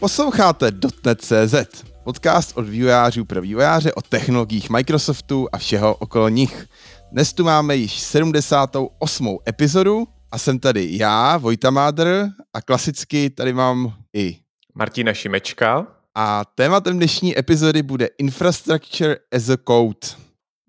Posloucháte .NET.cz, podcast od vývojářů pro vývojáře o technologiích Microsoftu a všeho okolo nich. Dnes tu máme již 78. epizodu a jsem tady já, Vojta Mádr, a klasicky tady mám i Martina Šimečka. A tématem dnešní epizody bude Infrastructure as a Code.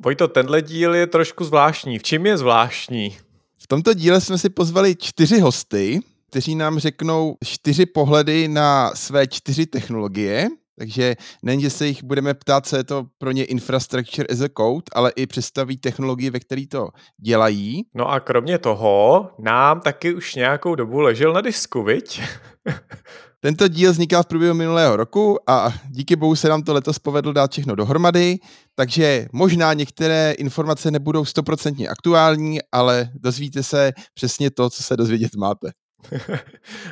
Vojto, tenhle díl je trošku zvláštní. V čem je zvláštní? V tomto díle jsme si pozvali čtyři hosty, kteří nám řeknou čtyři pohledy na své čtyři technologie. Takže nejen, že se jich budeme ptát, co je to pro ně infrastructure as a code, ale i představí technologii, ve které to dělají. No a kromě toho nám taky už nějakou dobu ležel na disku, viď? Tento díl vzniká v průběhu minulého roku a díky bohu se nám to letos povedlo dát všechno dohromady, takže možná některé informace nebudou stoprocentně aktuální, ale dozvíte se přesně to, co se dozvědět máte.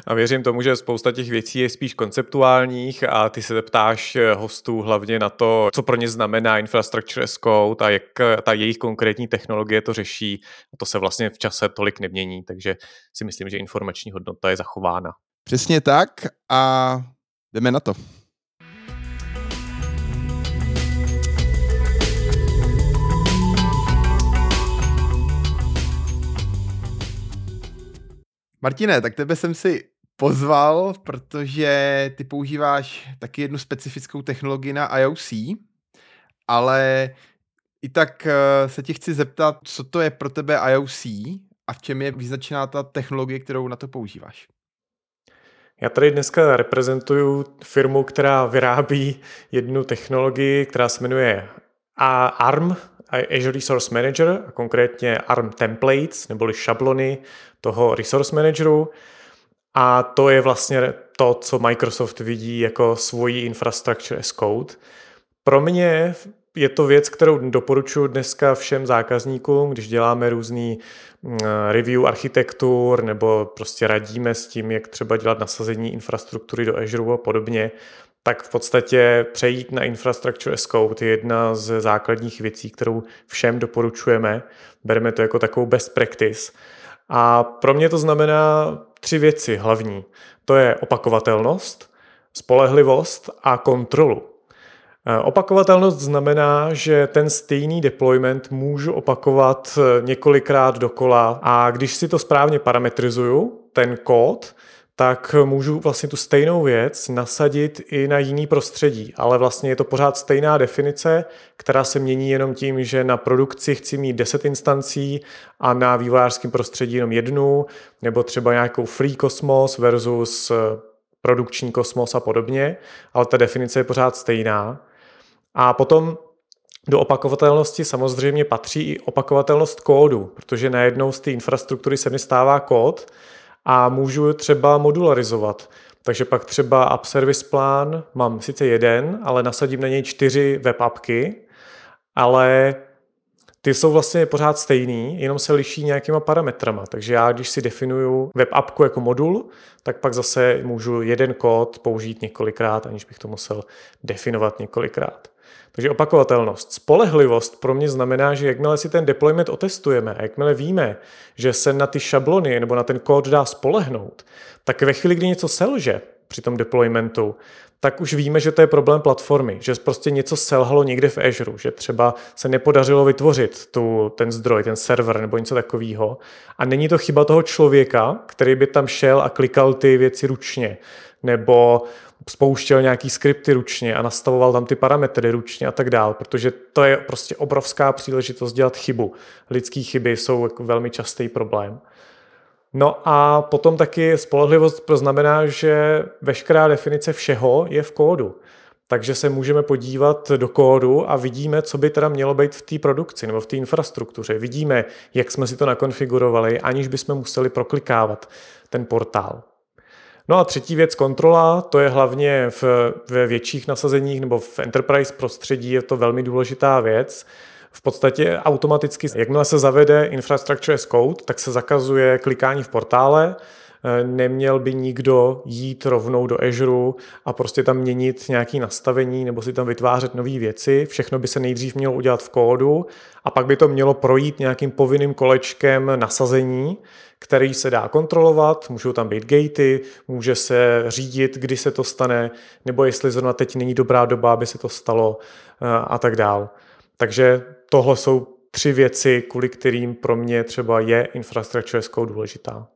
A věřím tomu, že spousta těch věcí je spíš konceptuálních a ty se ptáš hostů hlavně na to, co pro ně znamená infrastructure as code a jak ta jejich konkrétní technologie to řeší. A to se vlastně v čase tolik nemění, takže si myslím, že informační hodnota je zachována. Přesně tak a jdeme na to. Martine, tak tebe jsem si pozval, protože ty používáš taky jednu specifickou technologii na IOC, ale i tak eh, se ti chci zeptat, co to je pro tebe IOC a v čem je význačná ta technologie, kterou na to používáš? Já tady dneska reprezentuju firmu, která vyrábí jednu technologii, která se jmenuje ARM, Azure Resource Manager, a konkrétně ARM Templates, neboli šablony toho Resource Manageru. A to je vlastně to, co Microsoft vidí jako svoji infrastructure as code. Pro mě je to věc, kterou doporučuji dneska všem zákazníkům, když děláme různý mm, review architektur nebo prostě radíme s tím, jak třeba dělat nasazení infrastruktury do Azure a podobně, tak v podstatě přejít na infrastructure as code je jedna z základních věcí, kterou všem doporučujeme. Bereme to jako takovou best practice. A pro mě to znamená tři věci hlavní. To je opakovatelnost, spolehlivost a kontrolu. Eh, opakovatelnost znamená, že ten stejný deployment můžu opakovat eh, několikrát dokola a když si to správně parametrizuju, ten kód, tak můžu vlastně tu stejnou věc nasadit i na jiný prostředí, ale vlastně je to pořád stejná definice, která se mění jenom tím, že na produkci chci mít 10 instancí a na vývojářském prostředí jenom jednu, nebo třeba nějakou free kosmos versus eh, produkční kosmos a podobně, ale ta definice je pořád stejná. A potom do opakovatelnosti samozřejmě patří i opakovatelnost kódu, protože najednou z té infrastruktury se mi stává kód a můžu třeba modularizovat. Takže pak třeba App Service plán mám sice jeden, ale nasadím na něj čtyři web appky, ale ty jsou vlastně pořád stejný, jenom se liší nějakýma parametrama. Takže já, když si definuju web appku jako modul, tak pak zase můžu jeden kód použít několikrát, aniž bych to musel definovat několikrát. Takže opakovatelnost. Spolehlivost pro mě znamená, že jakmile si ten deployment otestujeme a jakmile víme, že se na ty šablony nebo na ten kód dá spolehnout, tak ve chvíli, kdy něco selže při tom deploymentu, tak už víme, že to je problém platformy, že prostě něco selhalo někde v Azure, že třeba se nepodařilo vytvořit tu, ten zdroj, ten server nebo něco takového. A není to chyba toho člověka, který by tam šel a klikal ty věci ručně, nebo spouštěl nějaký skripty ručně a nastavoval tam ty parametry ručně a tak dál, protože to je prostě obrovská příležitost dělat chybu. Lidské chyby jsou jako velmi častý problém. No a potom taky spolehlivost znamená, že veškerá definice všeho je v kódu. Takže se můžeme podívat do kódu a vidíme, co by teda mělo být v té produkci nebo v té infrastruktuře. Vidíme, jak jsme si to nakonfigurovali, aniž bychom museli proklikávat ten portál. No a třetí věc, kontrola, to je hlavně v, ve větších nasazeních nebo v enterprise prostředí je to velmi důležitá věc. V podstatě automaticky, jakmile se zavede infrastructure as code, tak se zakazuje klikání v portále, neměl by nikdo jít rovnou do Azure a prostě tam měnit nějaké nastavení nebo si tam vytvářet nové věci. Všechno by se nejdřív mělo udělat v kódu a pak by to mělo projít nějakým povinným kolečkem nasazení, který se dá kontrolovat, můžou tam být gatey, může se řídit, kdy se to stane, nebo jestli zrovna teď není dobrá doba, aby se to stalo eh, a tak dál. Takže tohle jsou tři věci, kvůli kterým pro mě třeba je infrastructure as code důležitá.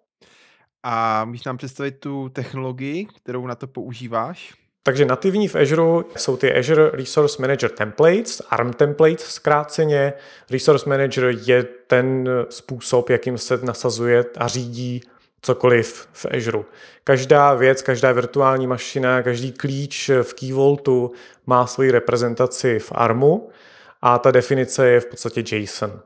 A můžeš nám představit tu technologii, kterou na to používáš? Takže nativní v Azure jsou ty Azure Resource Manager Templates, ARM templates zkráceně. Resource Manager je ten způsob, jakým se nasazuje a řídí cokoliv v Azure. Každá věc, každá virtuální mašina, každý klíč v Key Vaultu má svoji reprezentaci v ARMu a ta definice je v podstatě JSON.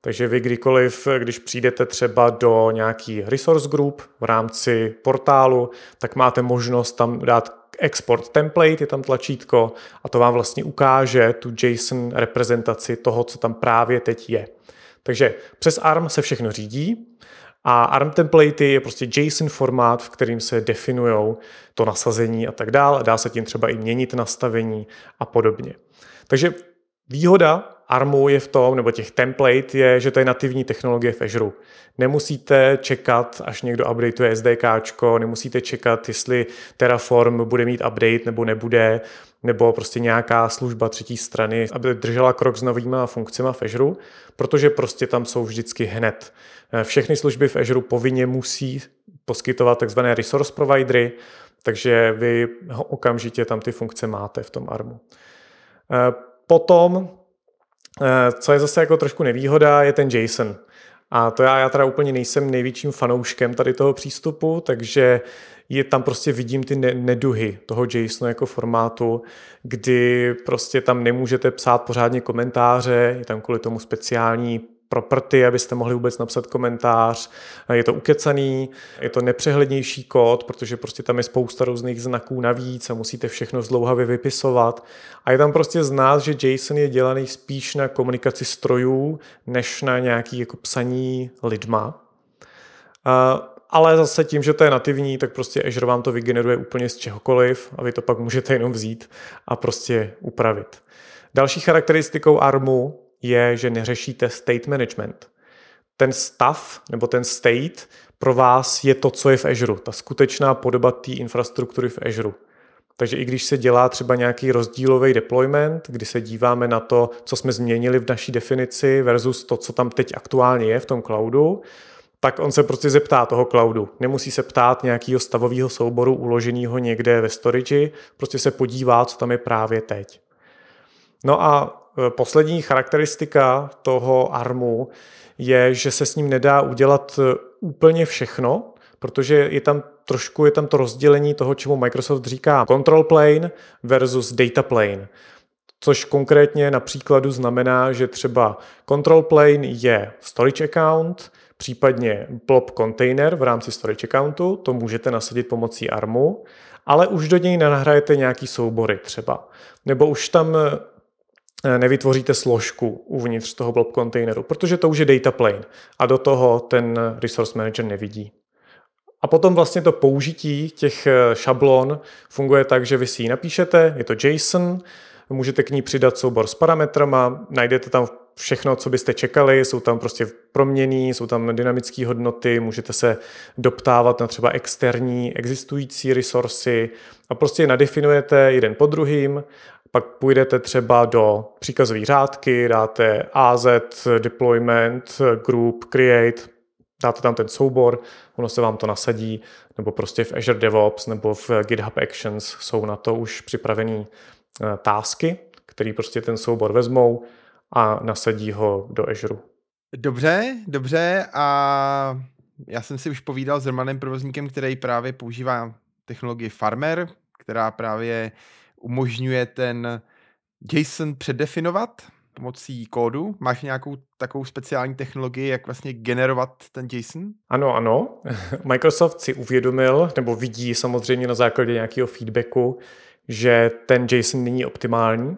Takže vy kdykoliv, když přijdete třeba do nějaký resource group v rámci portálu, tak máte možnost tam dát export template, je tam tlačítko a to vám vlastně ukáže tu JSON reprezentaci toho, co tam právě teď je. Takže přes ARM se všechno řídí a ARM template je prostě JSON formát, v kterým se definují to nasazení a tak dále. Dá se tím třeba i měnit nastavení a podobně. Takže výhoda ARMu je v tom, nebo těch template je, že to je nativní technologie v Azure. Nemusíte čekat, až někdo updateuje SDK, nemusíte čekat, jestli Terraform bude mít update nebo nebude, nebo prostě nějaká služba třetí strany, aby držela krok s novými funkcemi v Azure, protože prostě tam jsou vždycky hned. Všechny služby v Azure povinně musí poskytovat takzvané resource providery, takže vy okamžitě tam ty funkce máte v tom ARMu. Potom Eh, co je zase jako trošku nevýhoda, je ten JSON. A to já, já teda úplně nejsem největším fanouškem tady toho přístupu, takže je tam prostě vidím ty neduhy toho JSONu jako formátu, kdy prostě tam nemůžete psát pořádně komentáře, je tam kvůli tomu speciální property, abyste mohli vůbec napsat komentář. Je to ukecaný, je to nepřehlednější kód, protože prostě tam je spousta různých znaků navíc a musíte všechno zdlouhavě vypisovat. A je tam prostě znát, že JSON je dělaný spíš na komunikaci strojů, než na nějaký jako psaní lidma. Ale zase tím, že to je nativní, tak prostě Azure vám to vygeneruje úplně z čehokoliv a vy to pak můžete jenom vzít a prostě upravit. Další charakteristikou ARMu je, že neřešíte state management. Ten stav nebo ten state pro vás je to, co je v Azure, ta skutečná podoba té infrastruktury v Azure. Takže i když se dělá třeba nějaký rozdílový deployment, kdy se díváme na to, co jsme změnili v naší definici versus to, co tam teď aktuálně je v tom cloudu, tak on se prostě zeptá toho cloudu. Nemusí se ptát nějakého stavového souboru uloženého někde ve storage, prostě se podívá, co tam je právě teď. No a poslední charakteristika toho ARMu je, že se s ním nedá udělat eh, úplně všechno, protože je tam trošku je tam to rozdělení toho, čemu Microsoft říká control plane versus data plane. Což konkrétně na příkladu znamená, že třeba control plane je storage account, případně blob container v rámci storage accountu, to můžete nasadit pomocí ARMu, ale už do něj nahrajete nějaký soubory třeba. Nebo už tam Eh, nevytvoříte složku uvnitř toho blob kontejneru, protože to už je data plane a do toho ten resource manager nevidí. A potom vlastně to použití těch eh, šablon funguje tak, že vy si ji napíšete, je to JSON, můžete k ní přidat soubor s parametrama, najdete tam všechno, co byste čekali, jsou tam prostě proměny, jsou tam dynamické hodnoty, můžete se doptávat na třeba externí existující resursy a prostě je nadefinujete jeden po druhým pak půjdete třeba do příkazové řádky, dáte AZ, deployment, group, create, dáte tam ten soubor, ono se vám to nasadí, nebo prostě v Azure DevOps nebo v GitHub Actions jsou na to už připravené eh, tásky, které prostě ten soubor vezmou a nasadí ho do Azure. Dobře, dobře a já jsem si už povídal s Romanem provozníkem, který právě používá technologii Farmer, která právě umožňuje ten JSON předefinovat pomocí kódu? Máš nějakou takovou speciální technologii, jak vlastně generovat ten JSON? Ano, ano. Microsoft si uvědomil, nebo vidí samozřejmě na základě nějakého feedbacku, že ten JSON není optimální,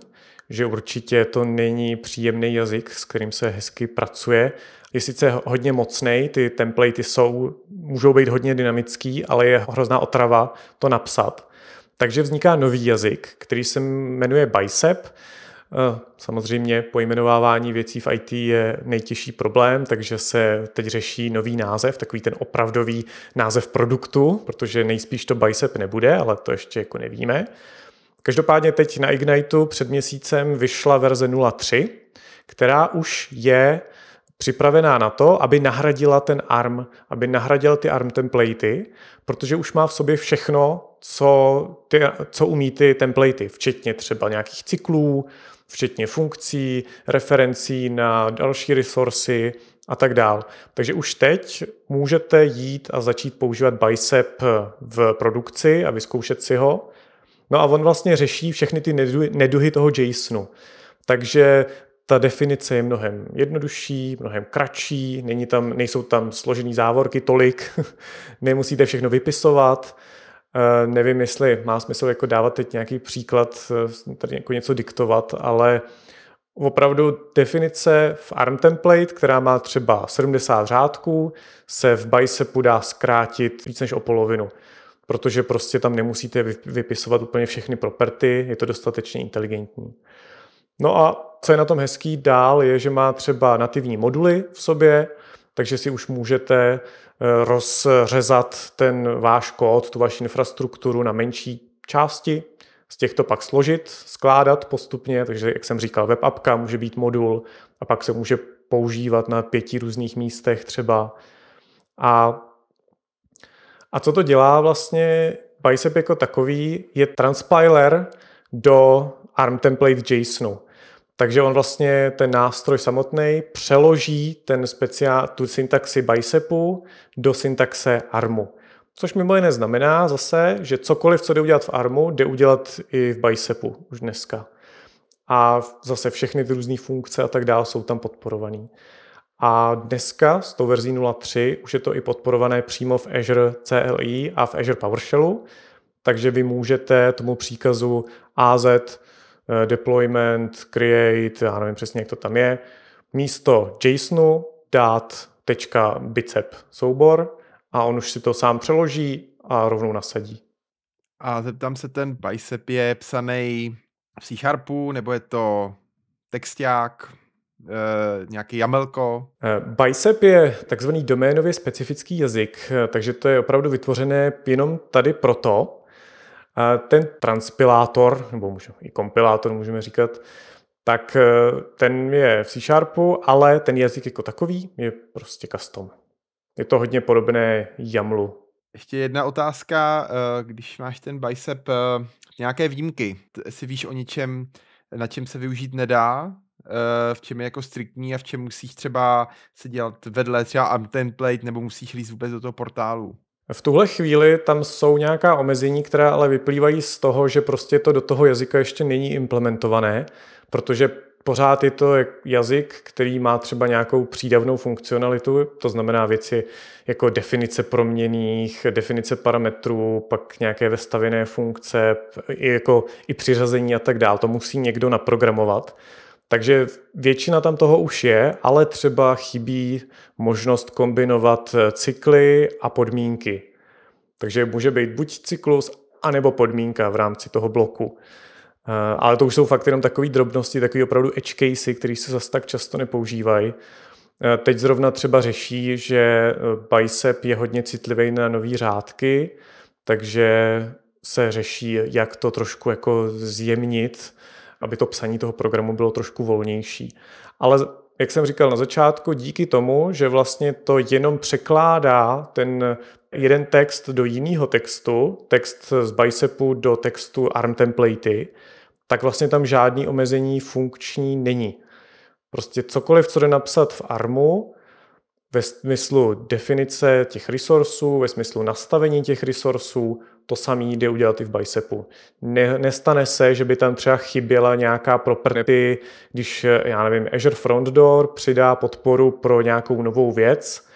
že určitě to není příjemný jazyk, s kterým se hezky pracuje. Je sice hodně mocný, ty templatey jsou můžou být hodně dynamický, ale je hrozná otrava to napsat. Takže vzniká nový jazyk, který se jmenuje Bicep. Eh, samozřejmě pojmenovávání věcí v IT je nejtěžší problém, takže se teď řeší nový název, takový ten opravdový název produktu, protože nejspíš to Bicep nebude, ale to ještě jako nevíme. Každopádně teď na Igniteu před měsícem vyšla verze 0.3, která už je připravená na to, aby nahradila ten ARM, aby nahradil ty ARM templatey, protože už má v sobě všechno, co, ty, co umí ty templatey, včetně třeba nějakých cyklů, včetně funkcí, referencí na další resursy a tak dál. Takže už teď můžete jít a začít používat Bicep v produkci a vyzkoušet si ho. No a on vlastně řeší všechny ty neduhy toho JSONu. Takže ta definice je mnohem jednodušší, mnohem kratší, není tam, nejsou tam složený závorky tolik, nemusíte všechno vypisovat. Uh, nevím, jestli má smysl jako dávat teď nějaký příklad, uh, tady jako něco diktovat, ale opravdu definice v ARM template, která má třeba 70 řádků, se v Bicepu dá zkrátit víc než o polovinu protože prostě tam nemusíte vypisovat úplně všechny property, je to dostatečně inteligentní. No a co je na tom hezký dál, je, že má třeba nativní moduly v sobě, takže si už můžete eh, rozřezat ten váš kód, tu vaši infrastrukturu na menší části, z těchto pak složit, skládat postupně, takže jak jsem říkal, web appka může být modul a pak se může používat na pěti různých místech třeba. A, a co to dělá vlastně Bicep jako takový, je transpiler do ARM template JSONu. Takže on vlastně ten nástroj samotný přeloží ten speciál, tu syntaxi bicepu do syntaxe armu. Což mimo jiné znamená zase, že cokoliv, co jde udělat v armu, jde udělat i v bicepu už dneska. A zase všechny ty různé funkce a tak dále jsou tam podporované. A dneska s tou verzí 0.3 už je to i podporované přímo v Azure CLI a v Azure PowerShellu, takže vy můžete tomu příkazu AZ deployment, create, já nevím přesně, jak to tam je, místo JSONu dát tečka bicep soubor a on už si to sám přeloží a rovnou nasadí. A zeptám se, ten bicep je psaný v C Sharpu, nebo je to texták, e, nějaký jamelko? Eh, bicep je takzvaný doménově specifický jazyk, takže to je opravdu vytvořené jenom tady proto, ten transpilátor, nebo i kompilátor můžeme říkat, tak e, ten je v C Sharpu, ale ten jazyk jako takový je prostě custom. Je to hodně podobné YAMLu. Ještě jedna otázka, e, když máš ten bicep, e, nějaké výjimky, si víš o něčem, na čem se využít nedá, v čem je jako striktní a v čem musíš třeba se dělat vedle třeba template nebo musíš líst vůbec do toho portálu? V tuhle chvíli tam jsou nějaká omezení, která ale vyplývají z toho, že prostě to do toho jazyka ještě není implementované, protože pořád je to jazyk, který má třeba nějakou přídavnou funkcionalitu, to znamená věci jako definice proměných, definice parametrů, pak nějaké vestavěné funkce, i, jako, i přiřazení a tak dále. To musí někdo naprogramovat. Takže většina tam toho už je, ale třeba chybí možnost kombinovat eh, cykly a podmínky. Takže může být buď cyklus, anebo podmínka v rámci toho bloku. Eh, ale to už jsou fakt jenom takové drobnosti, takové opravdu edge casey, které se zase tak často nepoužívají. Eh, teď zrovna třeba řeší, že Bicep je hodně citlivý na nové řádky, takže se řeší, jak to trošku jako zjemnit, aby to psaní toho programu bylo trošku volnější. Ale jak jsem říkal na začátku, díky tomu, že vlastně to jenom překládá ten jeden text do jiného textu, text z Bicepu do textu ARM templatey, tak vlastně tam žádný omezení funkční není. Prostě cokoliv, co jde napsat v ARMu, ve smyslu definice těch resursů, ve smyslu nastavení těch resursů, to samé jde udělat i v Bicepu. Ne, nestane se, že by tam třeba chyběla nějaká property, když, já nevím, Azure Front Door přidá podporu pro nějakou novou věc,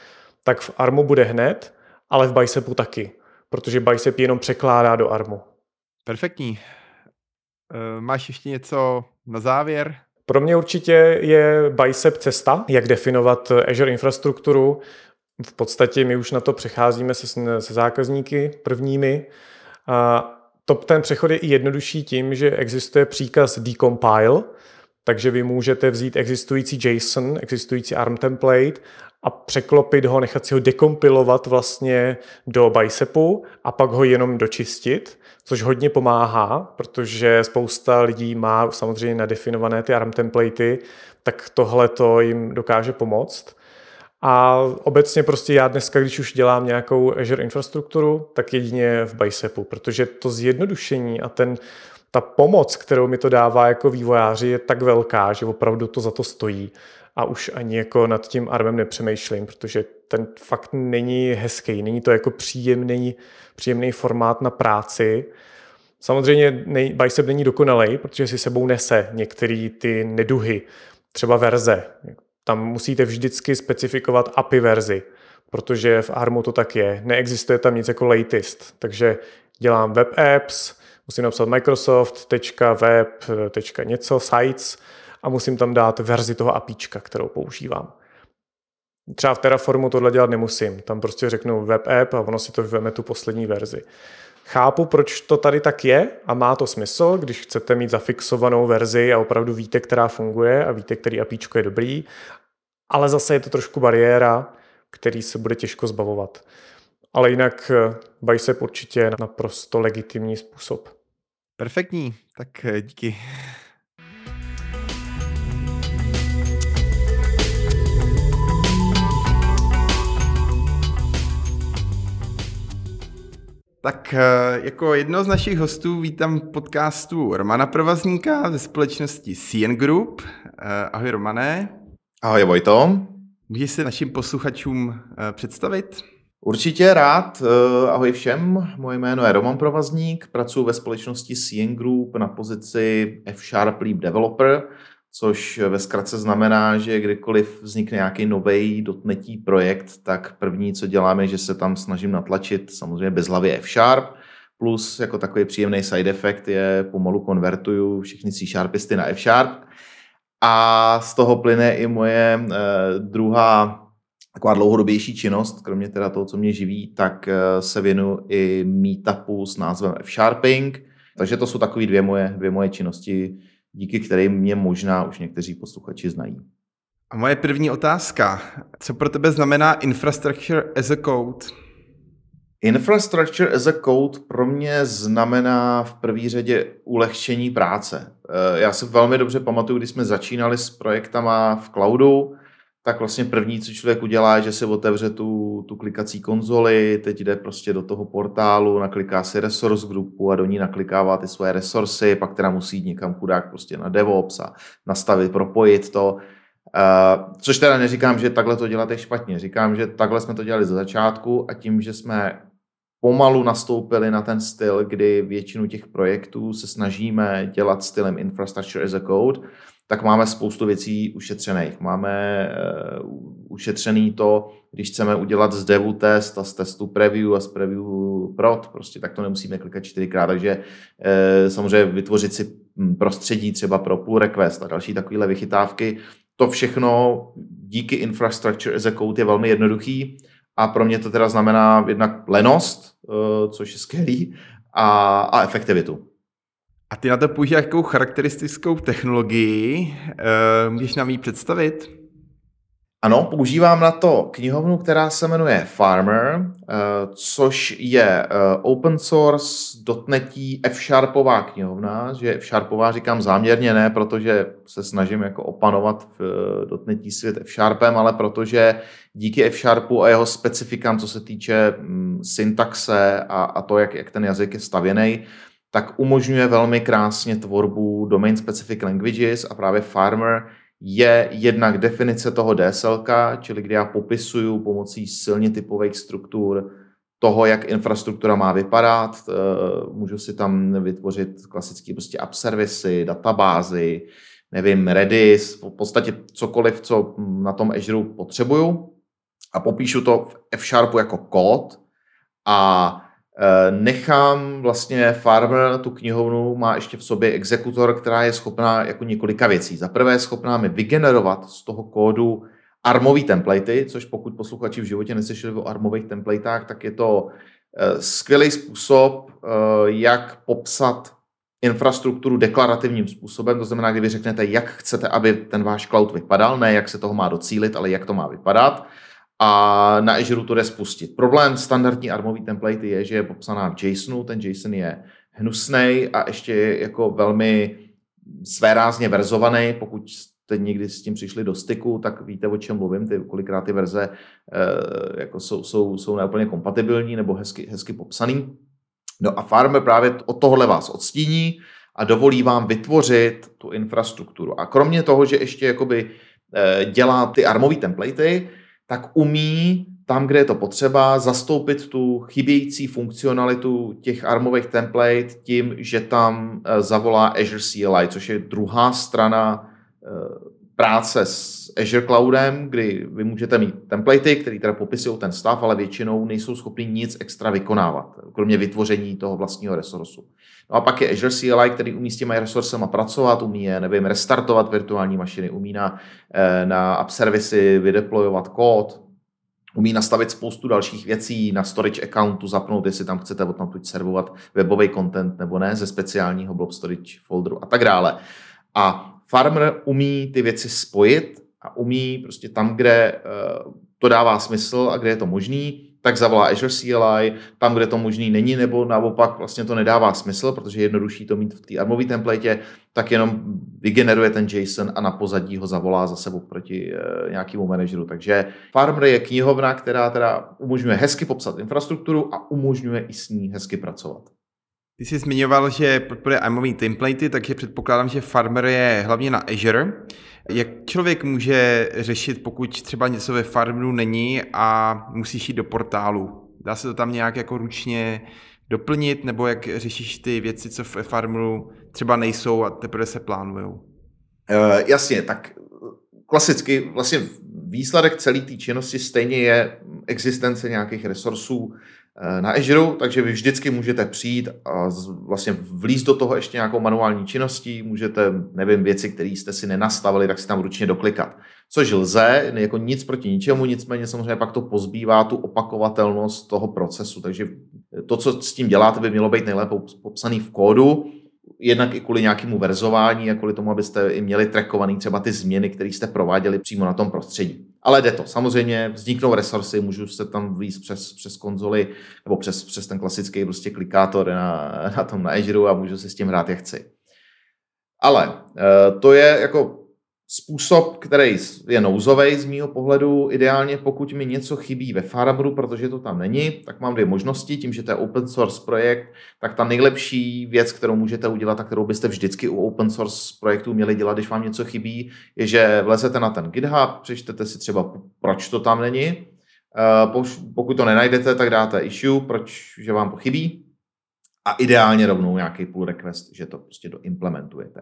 tak v ARMu bude hned, ale v Bicepu taky, protože Bicep jenom překládá do ARMu. Perfektní. E, máš ještě něco na závěr? Pro mě určitě je Bicep cesta, jak definovat Azure infrastrukturu. V podstatě my už na to přecházíme se, se zákazníky prvními. A to, ten přechod je i jednodušší tím, že existuje příkaz decompile, takže vy můžete vzít existující JSON, existující ARM template a překlopit ho, nechat si ho dekompilovat vlastně do Bicepu a pak ho jenom dočistit, což hodně pomáhá, protože spousta lidí má samozřejmě nadefinované ty ARM templatey, tak tohle to jim dokáže pomoct. A obecně prostě já dneska, když už dělám nějakou Azure infrastrukturu, tak jedině v Bicepu, protože to zjednodušení a ten, ta pomoc, kterou mi to dává jako vývojáři, je tak velká, že opravdu to za to stojí. A už ani jako nad tím armem nepřemýšlím, protože ten fakt není hezký, není to jako příjemný, příjemný formát na práci. Samozřejmě nej, Bicep není dokonalý, protože si sebou nese některé ty neduhy, třeba verze. Tam musíte vždycky specifikovat API verzi, protože v ARMu to tak je. Neexistuje tam nic jako latest, takže dělám web apps, musím napsat Microsoft, tečka, web, tečka něco, sites a musím tam dát verzi toho APIčka, kterou používám. Třeba v Terraformu tohle dělat nemusím. Tam prostě řeknu web app a ono si to veme tu poslední verzi. Chápu, proč to tady tak je a má to smysl, když chcete mít zafixovanou verzi a opravdu víte, která funguje a víte, který APIčko je dobrý, ale zase je to trošku bariéra, který se bude těžko zbavovat. Ale jinak eh, Bicep určitě je naprosto legitimní způsob. Perfektní, tak eh, díky. Tak eh, jako jedno z našich hostů vítám podcastu Romana Provazníka ze společnosti CN Group. Ahoj Romané. Ahoj Vojto. Můžeš se našim posluchačům eh, představit? Určitě rád. Ahoj všem, moje jméno je Roman Provazník, pracuji ve společnosti CN Group na pozici F-Sharp Leap Developer což ve zkratce znamená, že kdykoliv vznikne nějaký nový dotnetí projekt, tak první, co děláme, je, že se tam snažím natlačit samozřejmě bez hlavy F-Sharp, plus jako takový příjemný side effect je pomalu konvertuju všechny C-Sharpisty na F-Sharp a z toho plyne i moje eh, druhá taková dlouhodobější činnost, kromě teda toho, co mě živí, tak eh, se věnu i meetupu s názvem F-Sharping, takže to jsou takové dvě moje, dvě moje činnosti, díky kterým mě možná už někteří posluchači znají. A moje první otázka. Co pro tebe znamená infrastructure as a code? Infrastructure as a code pro mě znamená v první řadě ulehčení práce. Eh, já si velmi dobře pamatuju, když jsme začínali s projektama v cloudu, tak vlastně první, co člověk udělá, je, že si otevře tu, tu klikací konzoli, teď jde prostě do toho portálu, nakliká si resource grupu a do ní naklikává ty svoje resursy, pak teda musí jít někam chudák prostě na DevOps a nastavit, propojit to. Uh, což teda neříkám, že takhle to dělat je špatně. Říkám, že takhle jsme to dělali ze začátku a tím, že jsme pomalu nastoupili na ten styl, kdy většinu těch projektů se snažíme dělat stylem infrastructure as a code, tak máme spoustu věcí ušetřených. Máme uh, ušetřený to, když chceme udělat z devu test a z testu preview a z preview prod, prostě tak to nemusíme klikat čtyřikrát, takže uh, samozřejmě vytvořit si prostředí třeba pro pull request a další takovéhle vychytávky, to všechno díky infrastructure as a code je velmi jednoduchý a pro mě to teda znamená jednak lenost, uh, což je skvělý, a, a efektivitu. A ty na to používáš jakou charakteristickou technologii? E, můžeš nám ji představit? Ano, používám na to knihovnu, která se jmenuje Farmer, eh, což je eh, open source dotnetí F-Sharpová knihovna, že F-Sharpová říkám záměrně ne, protože se snažím jako opanovat v dotnetí svět F-Sharpem, ale protože díky F-Sharpu a jeho specifikám, co se týče mm, syntaxe a, a to, jak, jak ten jazyk je stavěný, tak umožňuje velmi krásně tvorbu domain specific languages a právě Farmer je jednak definice toho DSL, čili kdy já popisuju pomocí silně typových struktur toho, jak infrastruktura má vypadat. Eh, můžu si tam vytvořit klasické prostě app servisy, databázy, nevím, Redis, v podstatě cokoliv, co na tom Azure potřebuju a popíšu to v F-Sharpu jako kód a nechám vlastně Farmer, tu knihovnu, má ještě v sobě exekutor, která je schopná jako několika věcí. Za prvé je schopná mi vygenerovat z toho kódu armový templatey, což pokud posluchači v životě neslyšeli o armových templatách, tak je to eh, skvělý způsob, eh, jak popsat infrastrukturu deklarativním způsobem, to znamená, kdy vy řeknete, jak chcete, aby ten váš cloud vypadal, ne jak se toho má docílit, ale jak to má vypadat a na Azure to jde spustit. Problém standardní armový template je, že je popsaná v JSONu, ten JSON je hnusný a ještě je jako velmi svérázně verzovaný, pokud jste někdy s tím přišli do styku, tak víte, o čem mluvím, ty, kolikrát ty verze e, jako jsou, jsou, jsou neúplně kompatibilní nebo hezky, hezky popsaný. No a Farmer právě od tohohle vás odstíní a dovolí vám vytvořit tu infrastrukturu. A kromě toho, že ještě jakoby e, dělá ty armové templatey, tak umí tam, kde je to potřeba, zastoupit tu chybějící funkcionalitu těch armových template tím, že tam e, zavolá Azure CLI, což je druhá strana e, práce s Azure Cloudem, kdy vy můžete mít templatey, které teda popisují ten stav, ale většinou nejsou schopni nic extra vykonávat, kromě vytvoření toho vlastního resursu. No a pak je Azure CLI, který umí s těmi resursama pracovat, umí je, nevím, restartovat virtuální mašiny, umí na, eh, na app servisy vydeployovat kód, umí nastavit spoustu dalších věcí, na storage accountu zapnout, jestli tam chcete odtamtud servovat webový content nebo ne, ze speciálního blob storage folderu a tak dále. A farmer umí ty věci spojit a umí prostě tam, kde eh, to dává smysl a kde je to možný, tak zavolá Azure CLI, tam, kde to možný není, nebo naopak vlastně to nedává smysl, protože je jednodušší to mít v té armové templatě, tak jenom vygeneruje ten JSON a na pozadí ho zavolá za sebou proti e, nějakému manažeru. Takže Farmer je knihovna, která teda umožňuje hezky popsat infrastrukturu a umožňuje i s ní hezky pracovat. Ty jsi zmiňoval, že podporuje armový templatey, takže předpokládám, že Farmer je hlavně na Azure. Jak člověk může řešit, pokud třeba něco ve Farmeru není a musíš jít do portálu? Dá se to tam nějak jako ručně doplnit, nebo jak řešíš ty věci, co v Farmeru třeba nejsou a teprve se plánují? Uh, jasně, tak klasicky vlastně výsledek celé té činnosti stejně je existence nějakých resursů, Eh, na Azure, takže vy vždycky můžete přijít a vlastně vlízt do toho ještě nějakou manuální činností, můžete, nevím, věci, které jste si nenastavili, tak si tam ručně doklikat. Což lze, jako nic proti ničemu, nicméně samozřejmě pak to pozbývá tu opakovatelnost toho procesu, takže to, co s tím děláte, by mělo být nejlépe popsaný v kódu, jednak i kvůli nějakému verzování a kvůli tomu, abyste i měli trackovaný třeba ty změny, které jste prováděli přímo na tom prostředí. Ale jde to. Samozřejmě vzniknou resursy, můžu se tam výjít přes, přes konzoli nebo přes, přes ten klasický prostě klikátor na, na tom na Azure a můžu se s tím hrát, jak chci. Ale eh, to je jako způsob, který je nouzový z mýho pohledu, ideálně pokud mi něco chybí ve Farmeru, protože to tam není, tak mám dvě možnosti. Tím, že to je open source projekt, tak ta nejlepší věc, kterou můžete udělat a kterou byste vždycky u open source projektů měli dělat, když vám něco chybí, je, že vlezete na ten GitHub, přečtete si třeba, proč to tam není. Eh, pokud to nenajdete, tak dáte issue, proč, že vám to chybí a ideálně rovnou nějaký pull request, že to prostě doimplementujete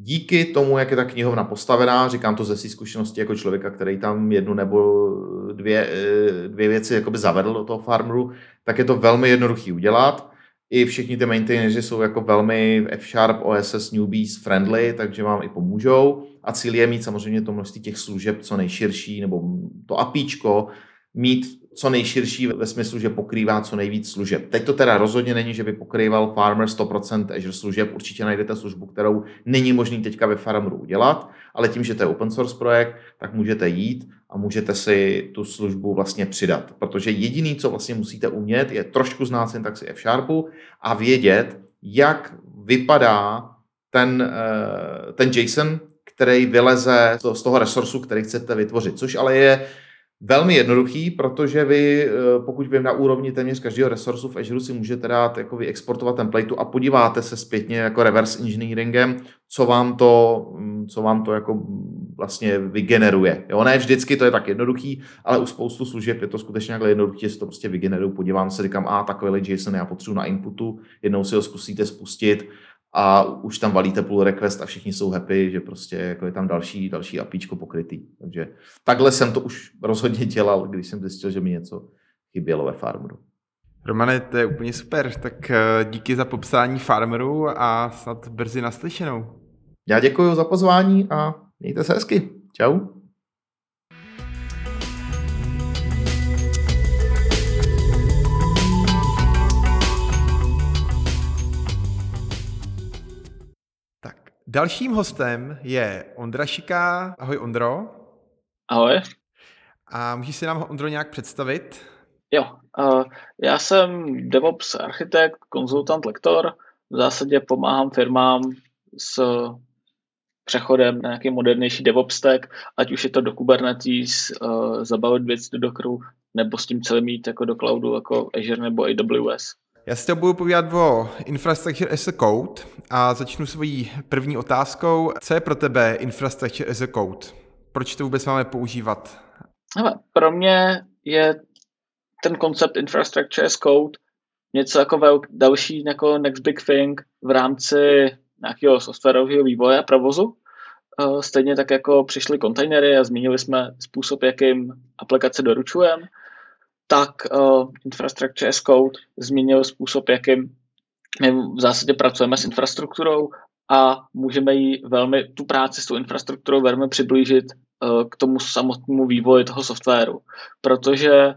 díky tomu, jak je ta knihovna postavená, říkám to ze své zkušenosti jako člověka, který tam jednu nebo dvě, eh, dvě věci jakoby zavedl do toho farmeru, tak je to velmi jednoduchý udělat. I všichni ty maintaineri jsou jako velmi F-Sharp, OSS, Newbies friendly, takže vám i pomůžou. A cíl je mít samozřejmě to množství těch služeb co nejširší, nebo to APIčko, mít co nejširší ve smyslu, že pokrývá co nejvíc služeb. Teď to teda rozhodně není, že by pokrýval Farmer 100% Azure služeb. Určitě najdete službu, kterou není možný teďka ve Farmeru udělat, ale tím, že to je open source projekt, tak můžete jít a můžete si tu službu vlastně přidat. Protože jediný, co vlastně musíte umět, je trošku znát syntaxi F-Sharpu a vědět, jak vypadá ten, eh, ten JSON, který vyleze z toho resursu, který chcete vytvořit, což ale je Velmi jednoduchý, protože vy, eh, pokud vím na úrovni téměř každého resursu v Azure si můžete dát jako exportovat templateu a podíváte se zpětně jako reverse engineeringem, co vám to, mm, co vám to jako vlastně vygeneruje. Jo, ne vždycky to je tak jednoduchý, ale u spoustu služeb je to skutečně takhle jednoduché, že si to prostě vygeneruju, podívám se, říkám, a takový JSON já potřebuji na inputu, jednou si ho zkusíte spustit a už tam valíte pull request a všichni jsou happy, že prostě jako je tam další, další apíčko pokrytý. Takže takhle jsem to už rozhodně dělal, když jsem zjistil, že mi něco chybělo ve Farmeru. Romane, to je úplně super, tak eh, díky za popsání Farmeru a snad brzy naslyšenou. Já děkuji za pozvání a mějte se hezky. Čau. Dalším hostem je Ondra Šiká. Ahoj Ondro. Ahoj. A můžeš si nám Ondro nějak představit? Jo, uh, já jsem DevOps architekt, konzultant, lektor. V zásadě pomáhám firmám s přechodem na nějaký modernější DevOps stack, ať už je to do Kubernetes, uh, zabavit věci do Dockeru, nebo s tím celým mít jako do cloudu, jako Azure nebo AWS. Já si budu povídat o Infrastructure as a Code a začnu svojí první otázkou. Co je pro tebe Infrastructure as a Code? Proč to vůbec máme používat? Pro mě je ten koncept Infrastructure as Code něco jako velk, další jako next big thing v rámci nějakého softwarového vývoje a provozu. Eh, stejně tak jako přišly kontejnery a zmínili jsme způsob, jakým aplikace doručujeme, tak uh, Infrastructure as Code změnil způsob, jakým my v zásadě pracujeme s infrastrukturou a můžeme jí velmi, tu práci s tou infrastrukturou velmi přiblížit uh, k tomu samotnému vývoji toho softwaru. Protože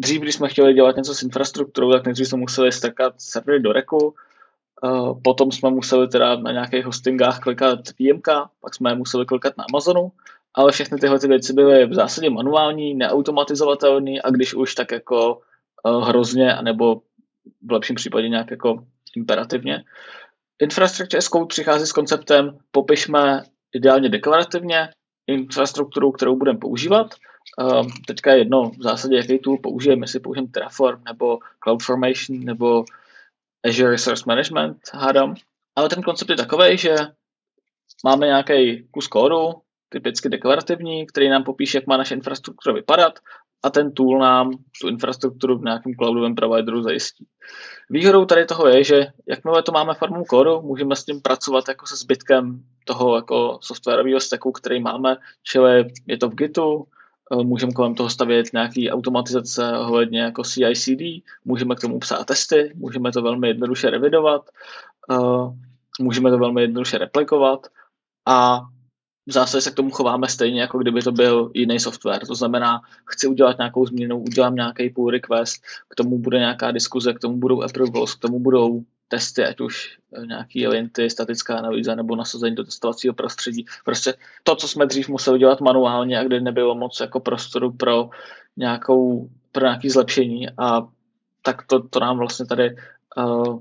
dřív, když jsme chtěli dělat něco s infrastrukturou, tak nejdřív jsme museli strkat servery do reku, uh, potom jsme museli teda na nějakých hostingách klikat VMK, pak jsme museli klikat na Amazonu ale všechny tyhle ty věci byly v zásadě manuální, neautomatizovatelné a když už tak jako uh, hrozně, nebo v lepším případě nějak jako imperativně. Infrastructure as code přichází s konceptem popišme ideálně deklarativně infrastrukturu, kterou budeme používat. Uh, teďka je jedno v zásadě, jaký tool použijeme, jestli použijeme Terraform nebo CloudFormation nebo Azure Resource Management, hádám. Ale ten koncept je takový, že máme nějaký kus kódu, typicky deklarativní, který nám popíše, jak má naše infrastruktura vypadat a ten tool nám tu infrastrukturu v nějakém cloudovém provideru zajistí. Výhodou tady toho je, že jakmile to máme formou kódu, můžeme s tím pracovat jako se zbytkem toho jako softwarového stacku, který máme, čili je to v Gitu, eh, můžeme kolem toho stavět nějaký automatizace ohledně jako CI/CD, můžeme k tomu psát testy, můžeme to velmi jednoduše revidovat, eh, můžeme to velmi jednoduše replikovat a v zásadě se k tomu chováme stejně, jako kdyby to byl jiný software. To znamená, chci udělat nějakou změnu, udělám nějaký pull request, k tomu bude nějaká diskuze, k tomu budou approvals, k tomu budou testy, ať už nějaký linty, statická analýza nebo nasazení do testovacího prostředí. Prostě to, co jsme dřív museli dělat manuálně a kde nebylo moc jako prostoru pro nějakou, pro nějaký zlepšení a tak to, to nám vlastně tady uh,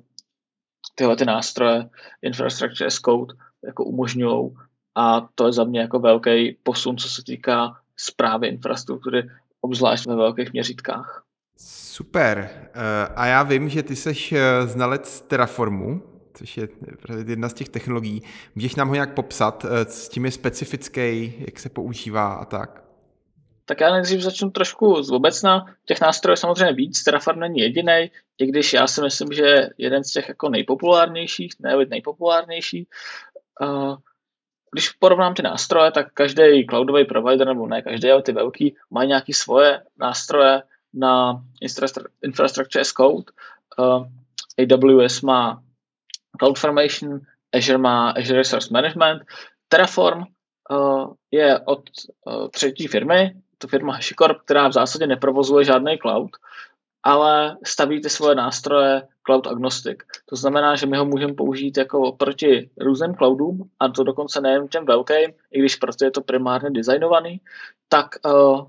tyhle ty nástroje Infrastructure as Code jako umožňují a to je za mě jako velký posun, co se týká zprávy infrastruktury, obzvlášť ve velkých měřítkách. Super. Eh, a já vím, že ty jsi eh, znalec Terraformu, což je jedna z těch technologií. Můžeš nám ho nějak popsat, eh, s tím je specifický, jak se používá a tak? Tak já nejdřív začnu trošku z obecna. Těch nástrojů samozřejmě víc, Terraform není jediný, i když já si myslím, že jeden z těch jako nejpopulárnějších, ne nejpopulárnější, uh, když porovnám ty nástroje, tak každý cloudový provider, nebo ne každý, ale ty velký, mají nějaké svoje nástroje na infrastructure as code. Uh, AWS má CloudFormation, Azure má Azure Resource Management, Terraform uh, je od uh, třetí firmy, to firma HashiCorp, která v zásadě neprovozuje žádný cloud, ale staví ty svoje nástroje cloud agnostic. To znamená, že my ho můžeme použít jako proti různým cloudům, a to dokonce nejen těm velkým, i když prostě je to primárně designovaný, tak uh,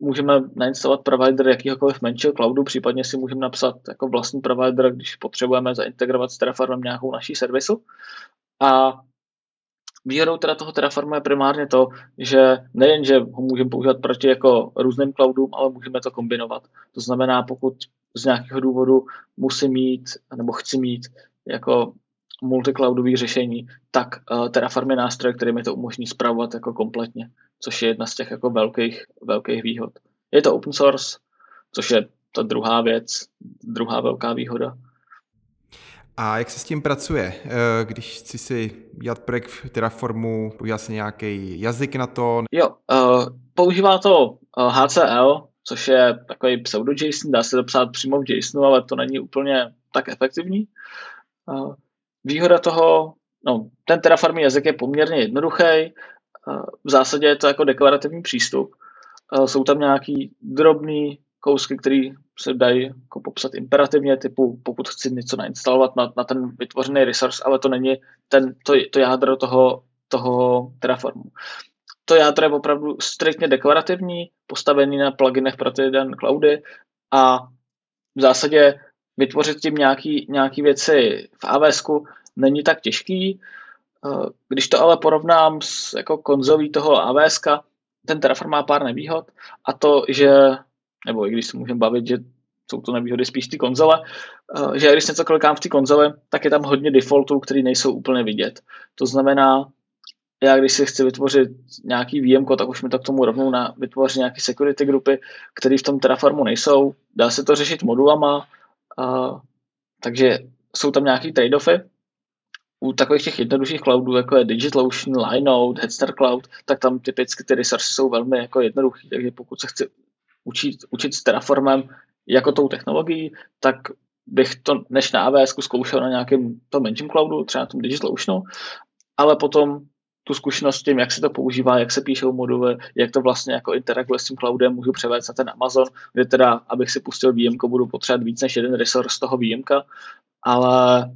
můžeme nainstalovat provider jakýhokoliv menšího cloudu, případně si můžeme napsat jako vlastní provider, když potřebujeme zaintegrovat s Terraformem nějakou naší servisu. A Výhodou teda toho Terraformu je primárně to, že nejen, že ho můžeme používat proti jako různým cloudům, ale můžeme to kombinovat. To znamená, pokud z nějakého důvodu musím mít, nebo chci mít jako multicloudový řešení, tak uh, Terraform je nástroj, který mi to umožní zpravovat jako kompletně, což je jedna z těch jako velkých, velkých výhod. Je to open source, což je ta druhá věc, druhá velká výhoda. A jak se s tím pracuje? Eh, když chci si dělat projekt v Terraformu, používá se nějaký jazyk na to? Jo, uh, používá to HCL, eh, což je takový pseudo-JSON, dá se to psát přímo v JSONu, ale to není úplně tak efektivní. Uh, výhoda toho, no, ten Terraform jazyk je poměrně jednoduchý, uh, v zásadě je to jako deklarativní přístup. Uh, jsou tam nějaký drobný kousky, které se dají jako popsat imperativně, typu pokud chci něco nainstalovat na, na ten vytvořený resource, ale to není ten, to, to jádro toho, toho Terraformu. To jádro je opravdu striktně deklarativní, postavený na pluginech pro ty den cloudy a v zásadě vytvořit tím nějaký, nějaký věci v AWS není tak těžký. Eh, když to ale porovnám s jako konzolí toho AWS, ten Terraform má pár nevýhod a to, že, nebo i když se můžeme bavit, že jsou to nevýhody spíš ty konzole, eh, že když něco klikám v té konzole, tak je tam hodně defaultů, které nejsou úplně vidět. To znamená, já když si chci vytvořit nějaký VM, tak už mi to k tomu rovnou na vytvořit nějaké security grupy, které v tom Terraformu nejsou. Dá se to řešit modulama, a, takže jsou tam nějaké trade-offy. U takových těch jednodušších cloudů, jako je DigitalOcean, Linode, Headstart Cloud, tak tam typicky ty resursy jsou velmi jako jednoduché. Takže pokud se chci učit, učit s Terraformem jako tou technologií, tak bych to než na AWS zkoušel na nějakém tom menším cloudu, třeba na tom DigitalOceanu, ale potom tu zkušenost s tím, jak se to používá, jak se píšou moduly, jak to vlastně jako interaguje s tím cloudem, můžu převést na ten Amazon, kde teda, abych si pustil VM, budu potřebovat víc než jeden resource z toho VM, ale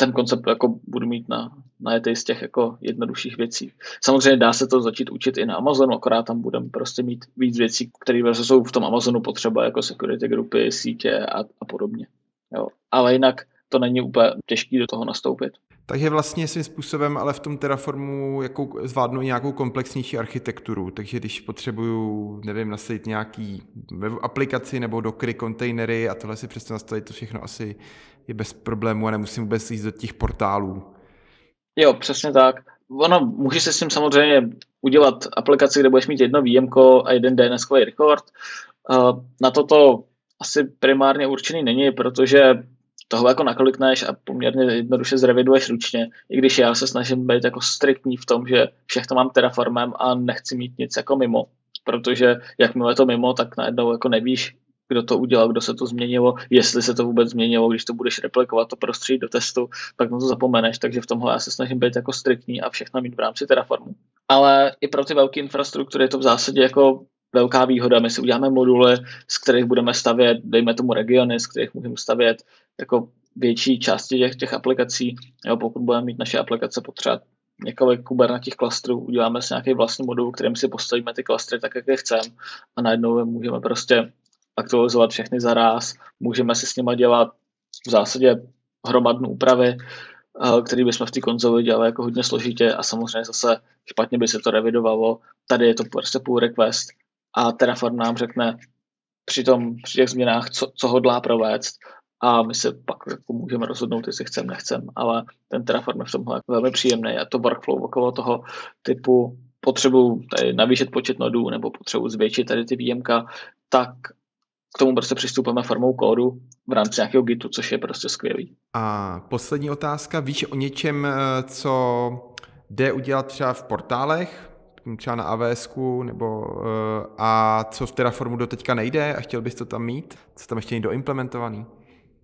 ten koncept jako budu mít na, na jedné z těch jako jednodušších věcí. Samozřejmě dá se to začít učit i na Amazonu, akorát tam budeme prostě mít víc věcí, které jsou v tom Amazonu potřeba, jako security grupy, sítě a, a podobně. Jo. Ale jinak to není úplně těžké do toho nastoupit. Takže vlastně svým způsobem, ale v tom Terraformu jakou, zvládnu nějakou komplexnější architekturu. Takže když potřebuju, nevím, nastavit nějaký aplikaci nebo dokry, kontejnery a tohle si přesto nastavit, to všechno asi je bez problému a nemusím vůbec jít do těch portálů. Jo, přesně tak. Ono, můžeš se s tím samozřejmě udělat aplikaci, kde budeš mít jedno VM a jeden DNS record. Na toto asi primárně určený není, protože toho jako naklikneš a poměrně jednoduše zreviduješ ručně, i když já se snažím být jako striktní v tom, že všechno mám Terraformem a nechci mít nic jako mimo, protože jakmile je to mimo, tak najednou jako nevíš, kdo to udělal, kdo se to změnilo, jestli se to vůbec změnilo, když to budeš replikovat to prostředí do testu, pak na to zapomeneš, takže v tomhle já se snažím být jako striktní a všechno mít v rámci Terraformu. Ale i pro ty velké infrastruktury je to v zásadě jako velká výhoda. My si uděláme moduly, z kterých budeme stavět, dejme tomu regiony, z kterých můžeme stavět jako větší části těch, těch aplikací. Jo, pokud budeme mít naše aplikace potřebovat několik Kubernetes klastrů, uděláme si nějaký vlastní modul, kterým si postavíme ty klastry tak, jak je chceme a najednou můžeme prostě aktualizovat všechny za ráz, můžeme si s nimi dělat v zásadě hromadnou úpravy, eh, který bychom v té konzoli dělali jako hodně složitě a samozřejmě zase špatně by se to revidovalo. Tady je to prostě pull request a Terraform nám řekne při, tom, při těch změnách, co, co hodlá provést a my se pak jako můžeme rozhodnout, jestli chcem, nechcem, ale ten Terraform je v tomhle velmi příjemný a to workflow okolo toho typu potřebu tady navýšit počet nodů nebo potřebu zvětšit tady ty VMK, tak k tomu prostě přistupujeme formou kódu v rámci nějakého Gitu, což je prostě skvělý. A poslední otázka, víš o něčem, eh, co jde udělat třeba v portálech, třeba na AWS nebo eh, a co v Terraformu do teďka nejde a chtěl bys to tam mít? Co tam ještě není doimplementovaný?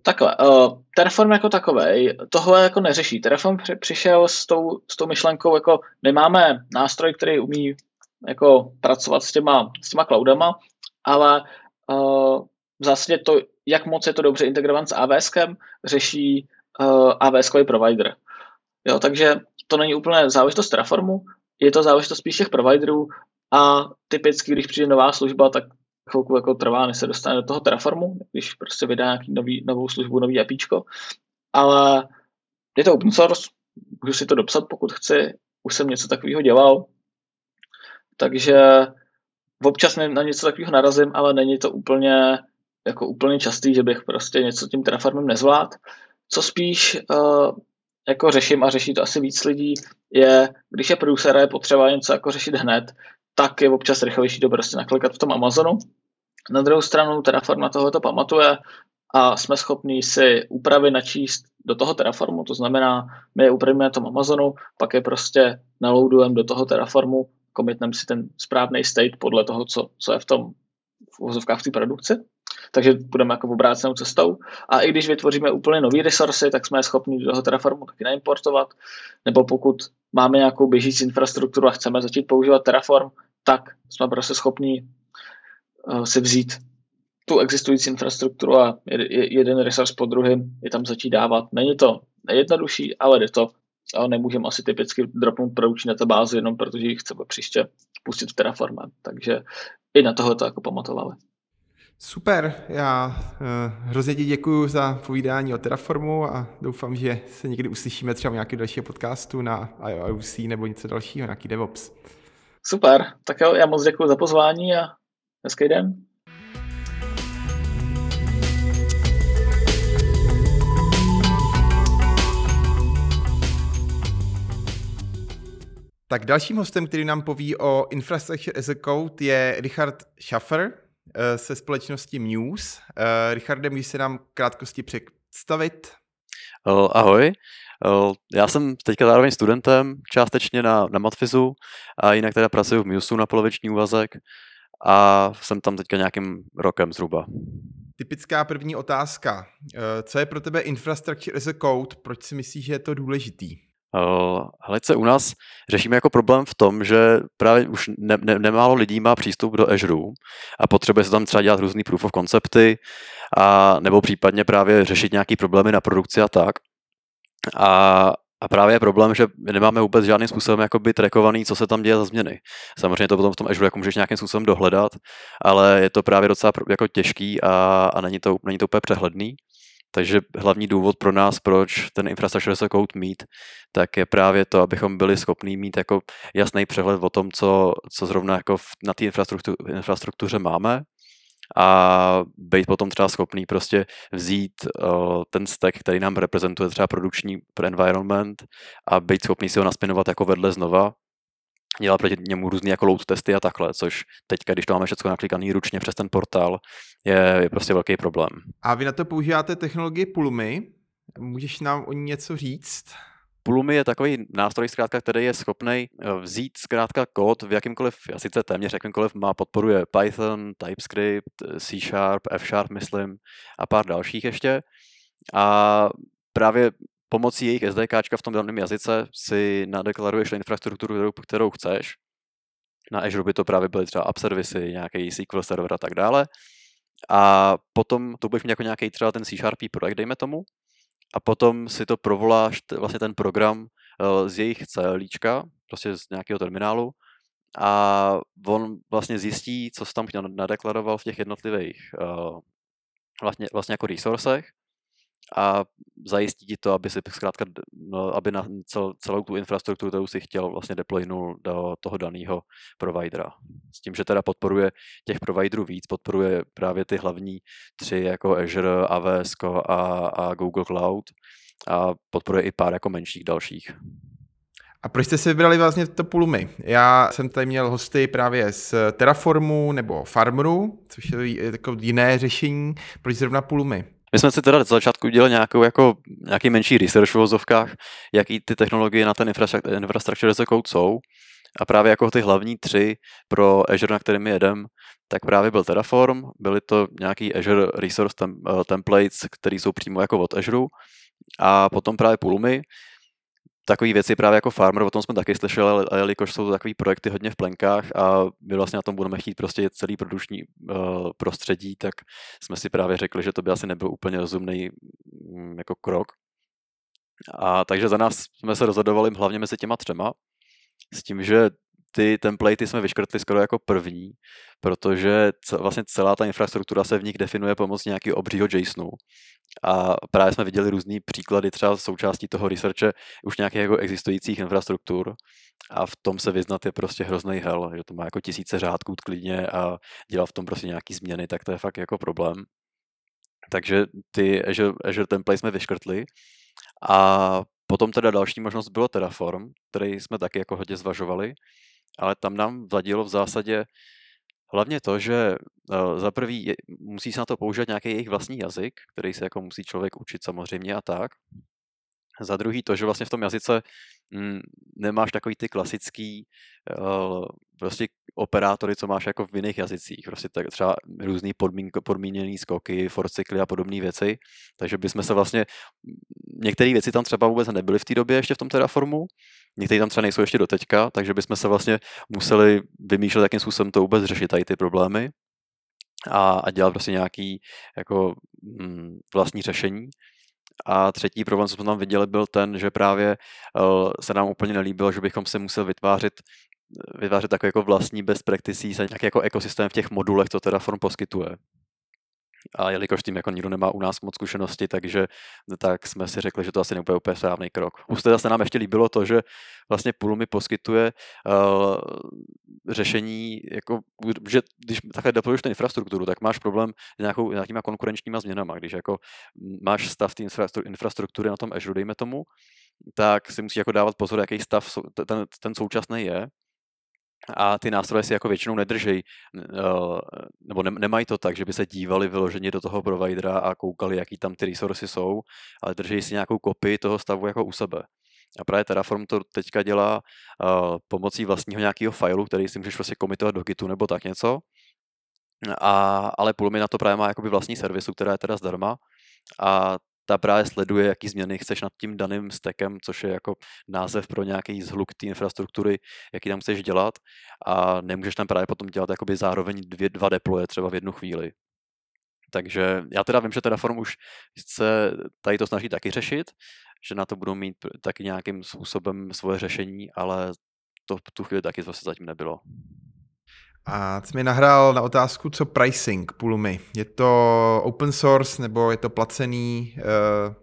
Takhle, uh, Terraform jako takový tohle jako neřeší. Terraform při, přišel s tou, s tou myšlenkou, jako my máme nástroj, který umí jako pracovat s těma, s těma cloudama, ale uh, v zásadě to, jak moc je to dobře integrovat s AWS, řeší uh, AWS provider. Jo, takže to není úplně záležitost Terraformu, je to záležitost spíš těch providerů a typicky, když přijde nová služba, tak chvilku jako trvá, než se dostane do toho Terraformu, když prostě vydá nějaký nový, novou službu, nový APIčko. Ale je to open source, můžu si to dopsat, pokud chci, už jsem něco takového dělal, takže občas na něco takového narazím, ale není to úplně jako úplně častý, že bych prostě něco tím Terraformem nezvlád. Co spíš uh, jako řeším a řeší to asi víc lidí, je, když je producer a je potřeba něco jako řešit hned, tak je občas rychlejší to prostě naklikat v tom Amazonu. Na druhou stranu Terraform na tohle to pamatuje a jsme schopni si úpravy načíst do toho Terraformu, to znamená, my je upravíme na tom Amazonu, pak je prostě naloadujeme do toho Terraformu, komitneme si ten správný state podle toho, co, co je v tom v uvozovkách v té produkci. Takže budeme jako obrácenou cestou. A i když vytvoříme úplně nové resursy, tak jsme schopni do toho Terraformu taky naimportovat. Nebo pokud máme nějakou běžící infrastrukturu a chceme začít používat Terraform, tak jsme prostě schopni uh, si vzít tu existující infrastrukturu a jeden resource po druhém je tam začít dávat. Není to nejjednodušší, ale jde to. Ale nemůžeme asi typicky dropnout produkční databázi jenom protože ji chceme příště pustit v Terraforme. Takže i na toho to jako pamatovali. Super, já uh, hrozně ti děkuji za povídání o Terraformu a doufám, že se někdy uslyšíme třeba v nějakém dalšího podcastu na IOC nebo něco dalšího, nějaký DevOps. Super, tak jo, já moc děkuji za pozvání a hezký den. Tak dalším hostem, který nám poví o Infrastructure as a Code, je Richard Schaffer eh, se společnosti Muse. Eh, Richardem, když se nám krátkosti představit. Ahoj, já jsem teďka zároveň studentem, částečně na, na Matfizu a jinak teda pracuji v Museu na poloviční úvazek a jsem tam teďka nějakým rokem zhruba. Typická první otázka. Eh, co je pro tebe Infrastructure as a Code? Proč si myslíš, že je to důležitý? Hele, u nás řešíme jako problém v tom, že právě už ne, ne, nemálo lidí má přístup do Azure a potřebuje se tam třeba dělat různý proof of concepty a nebo případně právě řešit nějaký problémy na produkci a tak. A, a právě je problém, že nemáme vůbec žádným způsobem jakoby trackovaný, co se tam děje za změny. Samozřejmě to potom v tom Azure jako můžeš nějakým způsobem dohledat, ale je to právě docela jako těžký a, a není, to, není to úplně přehledný. Takže hlavní důvod pro nás, proč ten infrastructure as a code mít, tak je právě to, abychom byli schopní mít jako jasný přehled o tom, co, co zrovna jako na té infrastruktuře máme a být potom třeba schopný prostě vzít uh, ten stack, který nám reprezentuje třeba produkční environment a být schopný si ho naspinovat jako vedle znova dělat proti němu různý jako load testy a takhle, což teďka, když to máme všechno naklikaný ručně přes ten portál, je, je prostě velký problém. A vy na to používáte technologii Pulumi. Můžeš nám o ní něco říct? Pulumi je takový nástroj, zkrátka, který je schopný eh, vzít zkrátka kód v jakýmkoliv, a sice téměř jakýmkoliv má, podporuje Python, TypeScript, C Sharp, F Sharp, myslím, a pár dalších ještě. A právě pomocí jejich SDK v tom daném jazyce si nadeklaruješ infrastrukturu, kterou, kterou chceš. Na Azure by to právě byly třeba app servisy, nějaký SQL server a tak dále. A potom to budeš mít jako nějaký třeba ten C projekt, dejme tomu. A potom si to provoláš, vlastně ten program eh, z jejich CLíčka, prostě z nějakého terminálu, a on vlastně zjistí, co jsi tam nadeklaroval v těch jednotlivých uh, vlastně, vlastně jako resourcech a zajistí ti to, aby si zkrátka, no, aby na cel, celou tu infrastrukturu, kterou si chtěl, vlastně deploynul do toho daného providera. S tím, že teda podporuje těch providerů víc, podporuje právě ty hlavní tři jako Azure, AWS a, a Google Cloud a podporuje i pár jako menších dalších. A proč jste si vybrali vlastně to Pulumy? Já jsem tady měl hosty právě z Terraformu nebo Farmeru, což je takové jiné řešení. Proč zrovna Pulumy? My jsme si teda z začátku udělali nějakou, jako, nějaký menší research v vozovkách, jaký ty technologie na ten infrastructure as a code jsou. A právě jako ty hlavní tři pro Azure, na kterým jedem, tak právě byl Terraform, byly to nějaký Azure Resource tem, uh, Templates, které jsou přímo jako od Azure, a potom právě Pulumi, takové věci právě jako Farmer, o tom jsme taky slyšeli, ale jelikož jsou to takové projekty hodně v plenkách a my vlastně na tom budeme chtít prostě celý produční uh, prostředí, tak jsme si právě řekli, že to by asi nebyl úplně rozumný um, jako krok. A takže za nás jsme se rozhodovali hlavně mezi těma třema, s tím, že ty templatey jsme vyškrtli skoro jako první, protože vlastně celá ta infrastruktura se v nich definuje pomocí nějakého obřího JSONu. A právě jsme viděli různé příklady třeba součástí toho researche už nějakých jako existujících infrastruktur a v tom se vyznat je prostě hrozný hell, že to má jako tisíce řádků klidně a dělat v tom prostě nějaký změny, tak to je fakt jako problém. Takže ty Azure, Azure template jsme vyškrtli a potom teda další možnost bylo Terraform, který jsme taky jako hodně zvažovali, ale tam nám vadilo v zásadě hlavně to, že uh, za prvý musí se na to používat nějaký jejich vlastní jazyk, který se jako musí člověk učit samozřejmě a tak. Za druhý to, že vlastně v tom jazyce mm, nemáš takový ty klasický uh, prostě operátory, co máš jako v jiných jazycích. Prostě tak třeba různý podmín, podmíněný skoky, forcykly a podobné věci. Takže bychom se vlastně, některé věci tam třeba vůbec nebyly v té době ještě v tom Terraformu, některé tam třeba nejsou ještě do teďka, takže bychom se vlastně museli vymýšlet, jakým způsobem to vůbec řešit tady ty problémy. a, a dělat prostě nějaký jako mm, vlastní řešení. A třetí problém, co jsme tam viděli, byl ten, že právě uh, se nám úplně nelíbilo, že bychom se museli vytvářet vytvářet takový jako vlastní best practices a nějaký jako ekosystém v těch modulech, co Terraform poskytuje. A jelikož tím jako nikdo nemá u nás moc zkušenosti, takže tak jsme si řekli, že to asi nebude úplně správný krok. Už teda se nám ještě líbilo to, že vlastně Pulumi poskytuje uh, řešení, jako, že když takhle deployuješ tu infrastrukturu, tak máš problém s nějakou, nějakýma konkurenčníma změnama. Když jako máš stav té infrastruktury na tom Azure, dejme tomu, tak si musí jako dávat pozor, jaký stav ten, ten současný je, a ty nástroje si jako většinou nedržej, nebo nemají to tak, že by se dívali vyloženě do toho providera a koukali, jaký tam ty resursy jsou, ale drží si nějakou kopii toho stavu jako u sebe. A právě Terraform to teďka dělá uh, pomocí vlastního nějakého fileu, který si můžeš prostě komitovat do Gitu nebo tak něco. A, ale Pulumi na to právě má jakoby vlastní servisu, která je teda zdarma. A ta právě sleduje, jaký změny chceš nad tím daným stekem, což je jako název pro nějaký zhluk té infrastruktury, jaký tam chceš dělat a nemůžeš tam právě potom dělat jakoby zároveň dvě, dva deploye třeba v jednu chvíli. Takže já teda vím, že Terraform už se tady to snaží taky řešit, že na to budou mít taky nějakým způsobem svoje řešení, ale to v tu chvíli taky zase zatím nebylo. A ty mi nahrál na otázku, co pricing Pulumi. Je to open source nebo je to placený? Uh,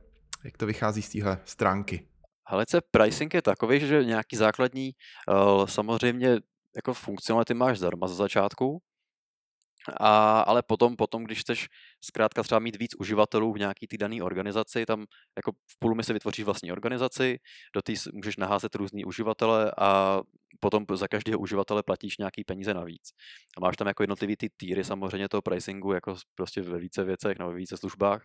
jak to vychází z téhle stránky? Halece, pricing je takový, že nějaký základní, uh, samozřejmě jako funkcionality máš zdarma za začátku, a, ale potom, potom, když chceš zkrátka třeba mít víc uživatelů v nějaký té dané organizaci, tam jako v Pulumi se vytvoříš vlastní organizaci, do té můžeš naházet různý uživatele a potom za každého uživatele platíš nějaký peníze navíc. A máš tam jako jednotlivý ty týry samozřejmě toho pricingu, jako prostě ve více věcech nebo ve více službách.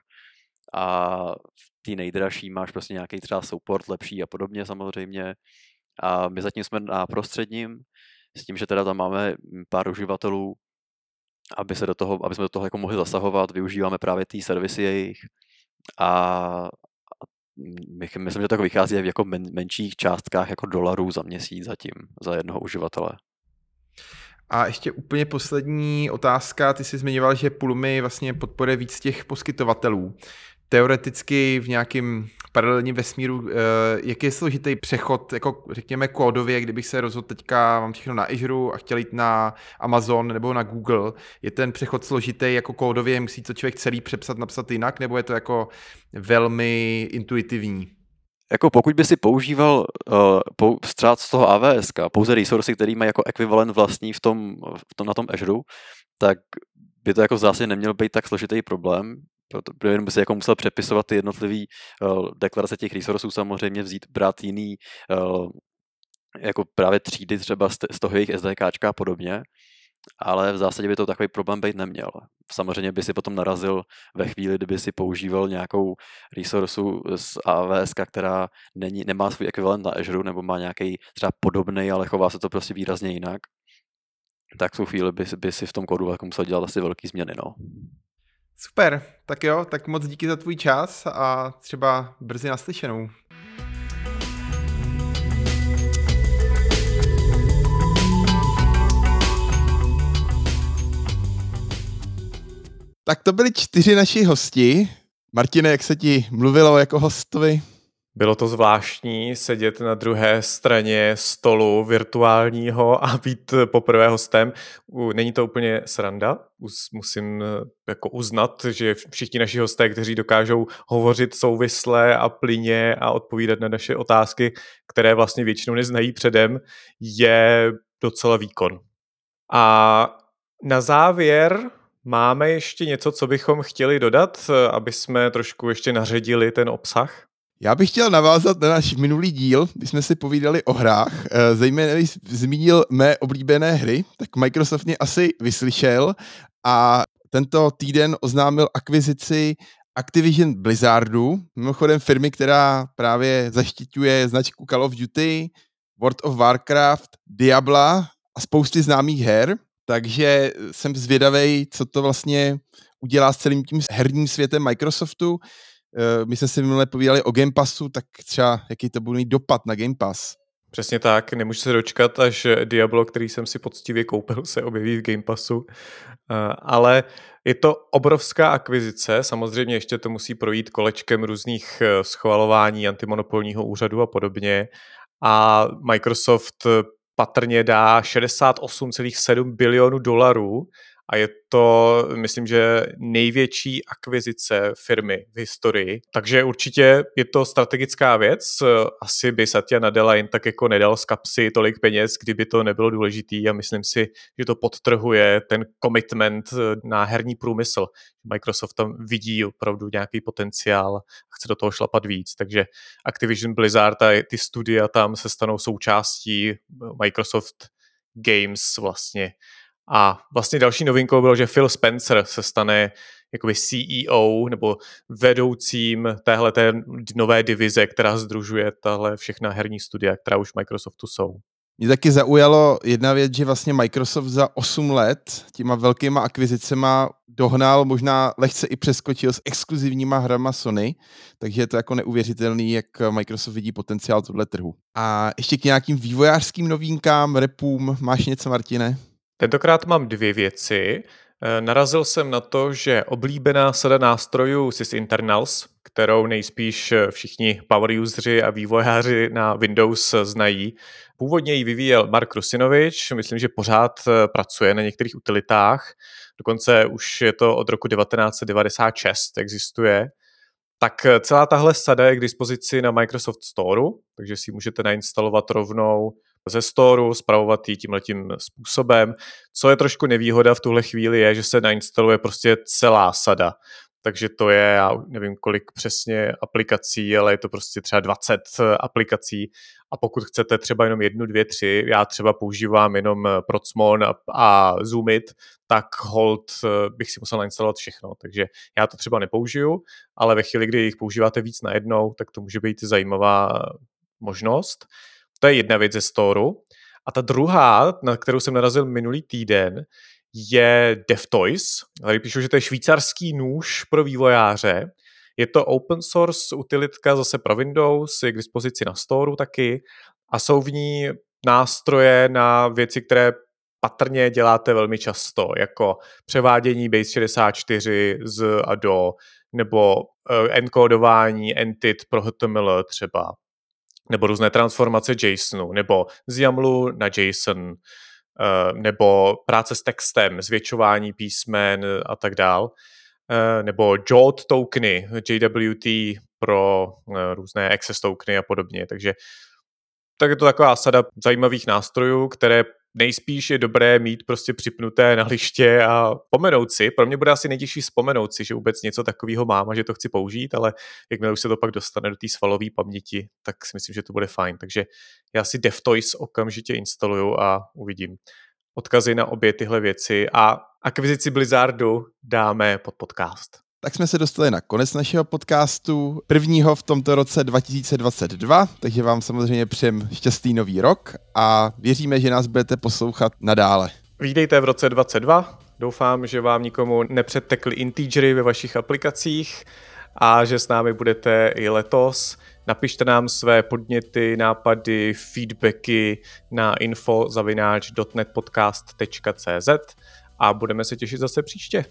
A v té nejdražší máš prostě nějaký třeba support lepší a podobně samozřejmě. A my zatím jsme na prostředním, s tím, že teda tam máme pár uživatelů, aby, se do toho, aby jsme do toho jako mohli zasahovat, využíváme právě ty servisy jejich a myslím, že to jako vychází v jako men, menších částkách jako dolarů za měsíc zatím, za jednoho uživatele. A ještě úplně poslední otázka. Ty jsi zmiňoval, že Pulumi vlastně podporuje víc těch poskytovatelů. Teoreticky v nějakém paralelním vesmíru, eh, jak je složitý přechod, jako řekněme kódově, kdybych se rozhodl teďka, mám všechno na Azure a chtěl jít na Amazon nebo na Google, je ten přechod složitý jako kódově, musí to člověk celý přepsat, napsat jinak, nebo je to jako velmi intuitivní? Jako pokud by si používal uh, z toho AWS, pouze resursy, který mají jako ekvivalent vlastní v tom, v tom, na tom Azure, tak by to jako zásadě neměl být tak složitý problém, protože jenom by se jako musel přepisovat ty jednotlivé uh, deklarace těch resursů, samozřejmě vzít, brát jiný uh, jako právě třídy třeba z, toho jejich SDK a podobně, ale v zásadě by to takový problém být neměl. Samozřejmě by si potom narazil ve chvíli, kdyby si používal nějakou resourcu z AWS, která není, nemá svůj ekvivalent na Azure nebo má nějaký třeba podobný, ale chová se to prostě výrazně jinak, tak v tu chvíli by, by si v tom kódu jako musel dělat asi velký změny. No. Super, tak jo, tak moc díky za tvůj čas a třeba brzy naslyšenou. Tak to byli čtyři naši hosti. Martine, jak se ti mluvilo jako hostovi? Bylo to zvláštní sedět na druhé straně stolu virtuálního a být poprvé hostem. Není to úplně sranda, musím eh, jako uznat, že všichni naši hosté, kteří dokážou hovořit souvisle a plyně a odpovídat na naše otázky, které vlastně většinou neznají předem, je docela výkon. A na závěr máme ještě něco, co bychom chtěli dodat, eh, aby jsme trošku ještě naředili ten obsah? Já bych chtěl navázat na náš minulý díl, kdy jsme si povídali o hrách, eh, zejména když zmínil mé oblíbené hry, tak Microsoft mě asi vyslyšel a tento týden oznámil akvizici Activision Blizzardu, mimochodem firmy, která právě zaštiťuje značku Call of Duty, World of Warcraft, Diabla a spousty známých her, takže jsem zvědavý, co to vlastně udělá s celým tím herním světem Microsoftu. Eh, my jsme si minule povídali o Game Passu, tak třeba jaký to bude mít dopad na Game Pass. Přesně tak, nemůžu se dočkat, až Diablo, který jsem si poctivě koupil, se objeví v Game Passu. Eh, ale je to obrovská akvizice, samozřejmě ještě to musí projít kolečkem různých eh, schvalování antimonopolního úřadu a podobně. A Microsoft patrně dá 68,7 bilionů dolarů a je to, myslím, že největší akvizice firmy v historii. Takže určitě je to strategická věc. Asi by Satya Nadella jen tak jako nedal z kapsy tolik peněz, kdyby to nebylo důležitý a myslím si, že to podtrhuje ten commitment na herní průmysl. Microsoft tam vidí opravdu nějaký potenciál a chce do toho šlapat víc. Takže Activision Blizzard a ty studia tam se stanou součástí Microsoft Games vlastně a vlastně další novinkou bylo, že Phil Spencer se stane jakoby CEO nebo vedoucím téhle té nové divize, která združuje tahle všechna herní studia, která už v Microsoftu jsou. Mě taky zaujalo jedna věc, že vlastně Microsoft za 8 let těma velkýma akvizicema dohnal, možná lehce i přeskočil s exkluzivníma hrama Sony, takže je to jako neuvěřitelný, jak Microsoft vidí potenciál tohle trhu. A ještě k nějakým vývojářským novinkám, repům, máš něco, Martine? Tentokrát mám dvě věci. Eh, narazil jsem na to, že oblíbená sada nástrojů Sys Internals, kterou nejspíš všichni power useři a vývojáři na Windows znají, původně ji vyvíjel Mark Rusinovič, myslím, že pořád eh, pracuje na některých utilitách, dokonce už je to od roku 1996 existuje, tak eh, celá tahle sada je k dispozici na Microsoft Store, takže si můžete nainstalovat rovnou ze storu, zpravovat ji tímhletím způsobem. Co je trošku nevýhoda v tuhle chvíli je, že se nainstaluje prostě celá sada. Takže to je, já nevím kolik přesně aplikací, ale je to prostě třeba 20 aplikací a pokud chcete třeba jenom jednu, dvě, tři, já třeba používám jenom Procmon a, a Zoomit, tak hold bych si musel nainstalovat všechno, takže já to třeba nepoužiju, ale ve chvíli, kdy jich používáte víc na jednou, tak to může být zajímavá možnost. To je jedna věc ze storu. A ta druhá, na kterou jsem narazil minulý týden, je DevToys. Tady píšu, že to je švýcarský nůž pro vývojáře. Je to open source utilitka zase pro Windows, je k dispozici na storu taky a jsou v ní nástroje na věci, které patrně děláte velmi často, jako převádění Base 64 z a do, nebo uh, encodování entit pro HTML třeba, nebo různé transformace JSONu, nebo z YAMLu na JSON, eh, nebo práce s textem, zvětšování písmen a tak dál, eh, nebo JWT tokeny, JWT pro eh, různé access tokeny a podobně. Takže tak je to taková sada zajímavých nástrojů, které nejspíš je dobré mít prostě připnuté na liště a pomenout si. Pro mě bude asi nejtěžší vzpomenout si, že vůbec něco takového mám a že to chci použít, ale jakmile už se to pak dostane do té svalové paměti, tak si myslím, že to bude fajn. Takže já si DevToys okamžitě instaluju a uvidím. Odkazy na obě tyhle věci a akvizici Blizzardu dáme pod podcast. Tak jsme se dostali na konec našeho podcastu, prvního v tomto roce 2022, takže vám samozřejmě přejem šťastný nový rok a věříme, že nás budete poslouchat nadále. Vítejte v roce 2022, doufám, že vám nikomu nepředtekly integery ve vašich aplikacích a že s námi budete i letos. Napište nám své podněty, nápady, feedbacky na info.netpodcast.cz a budeme se těšit zase příště.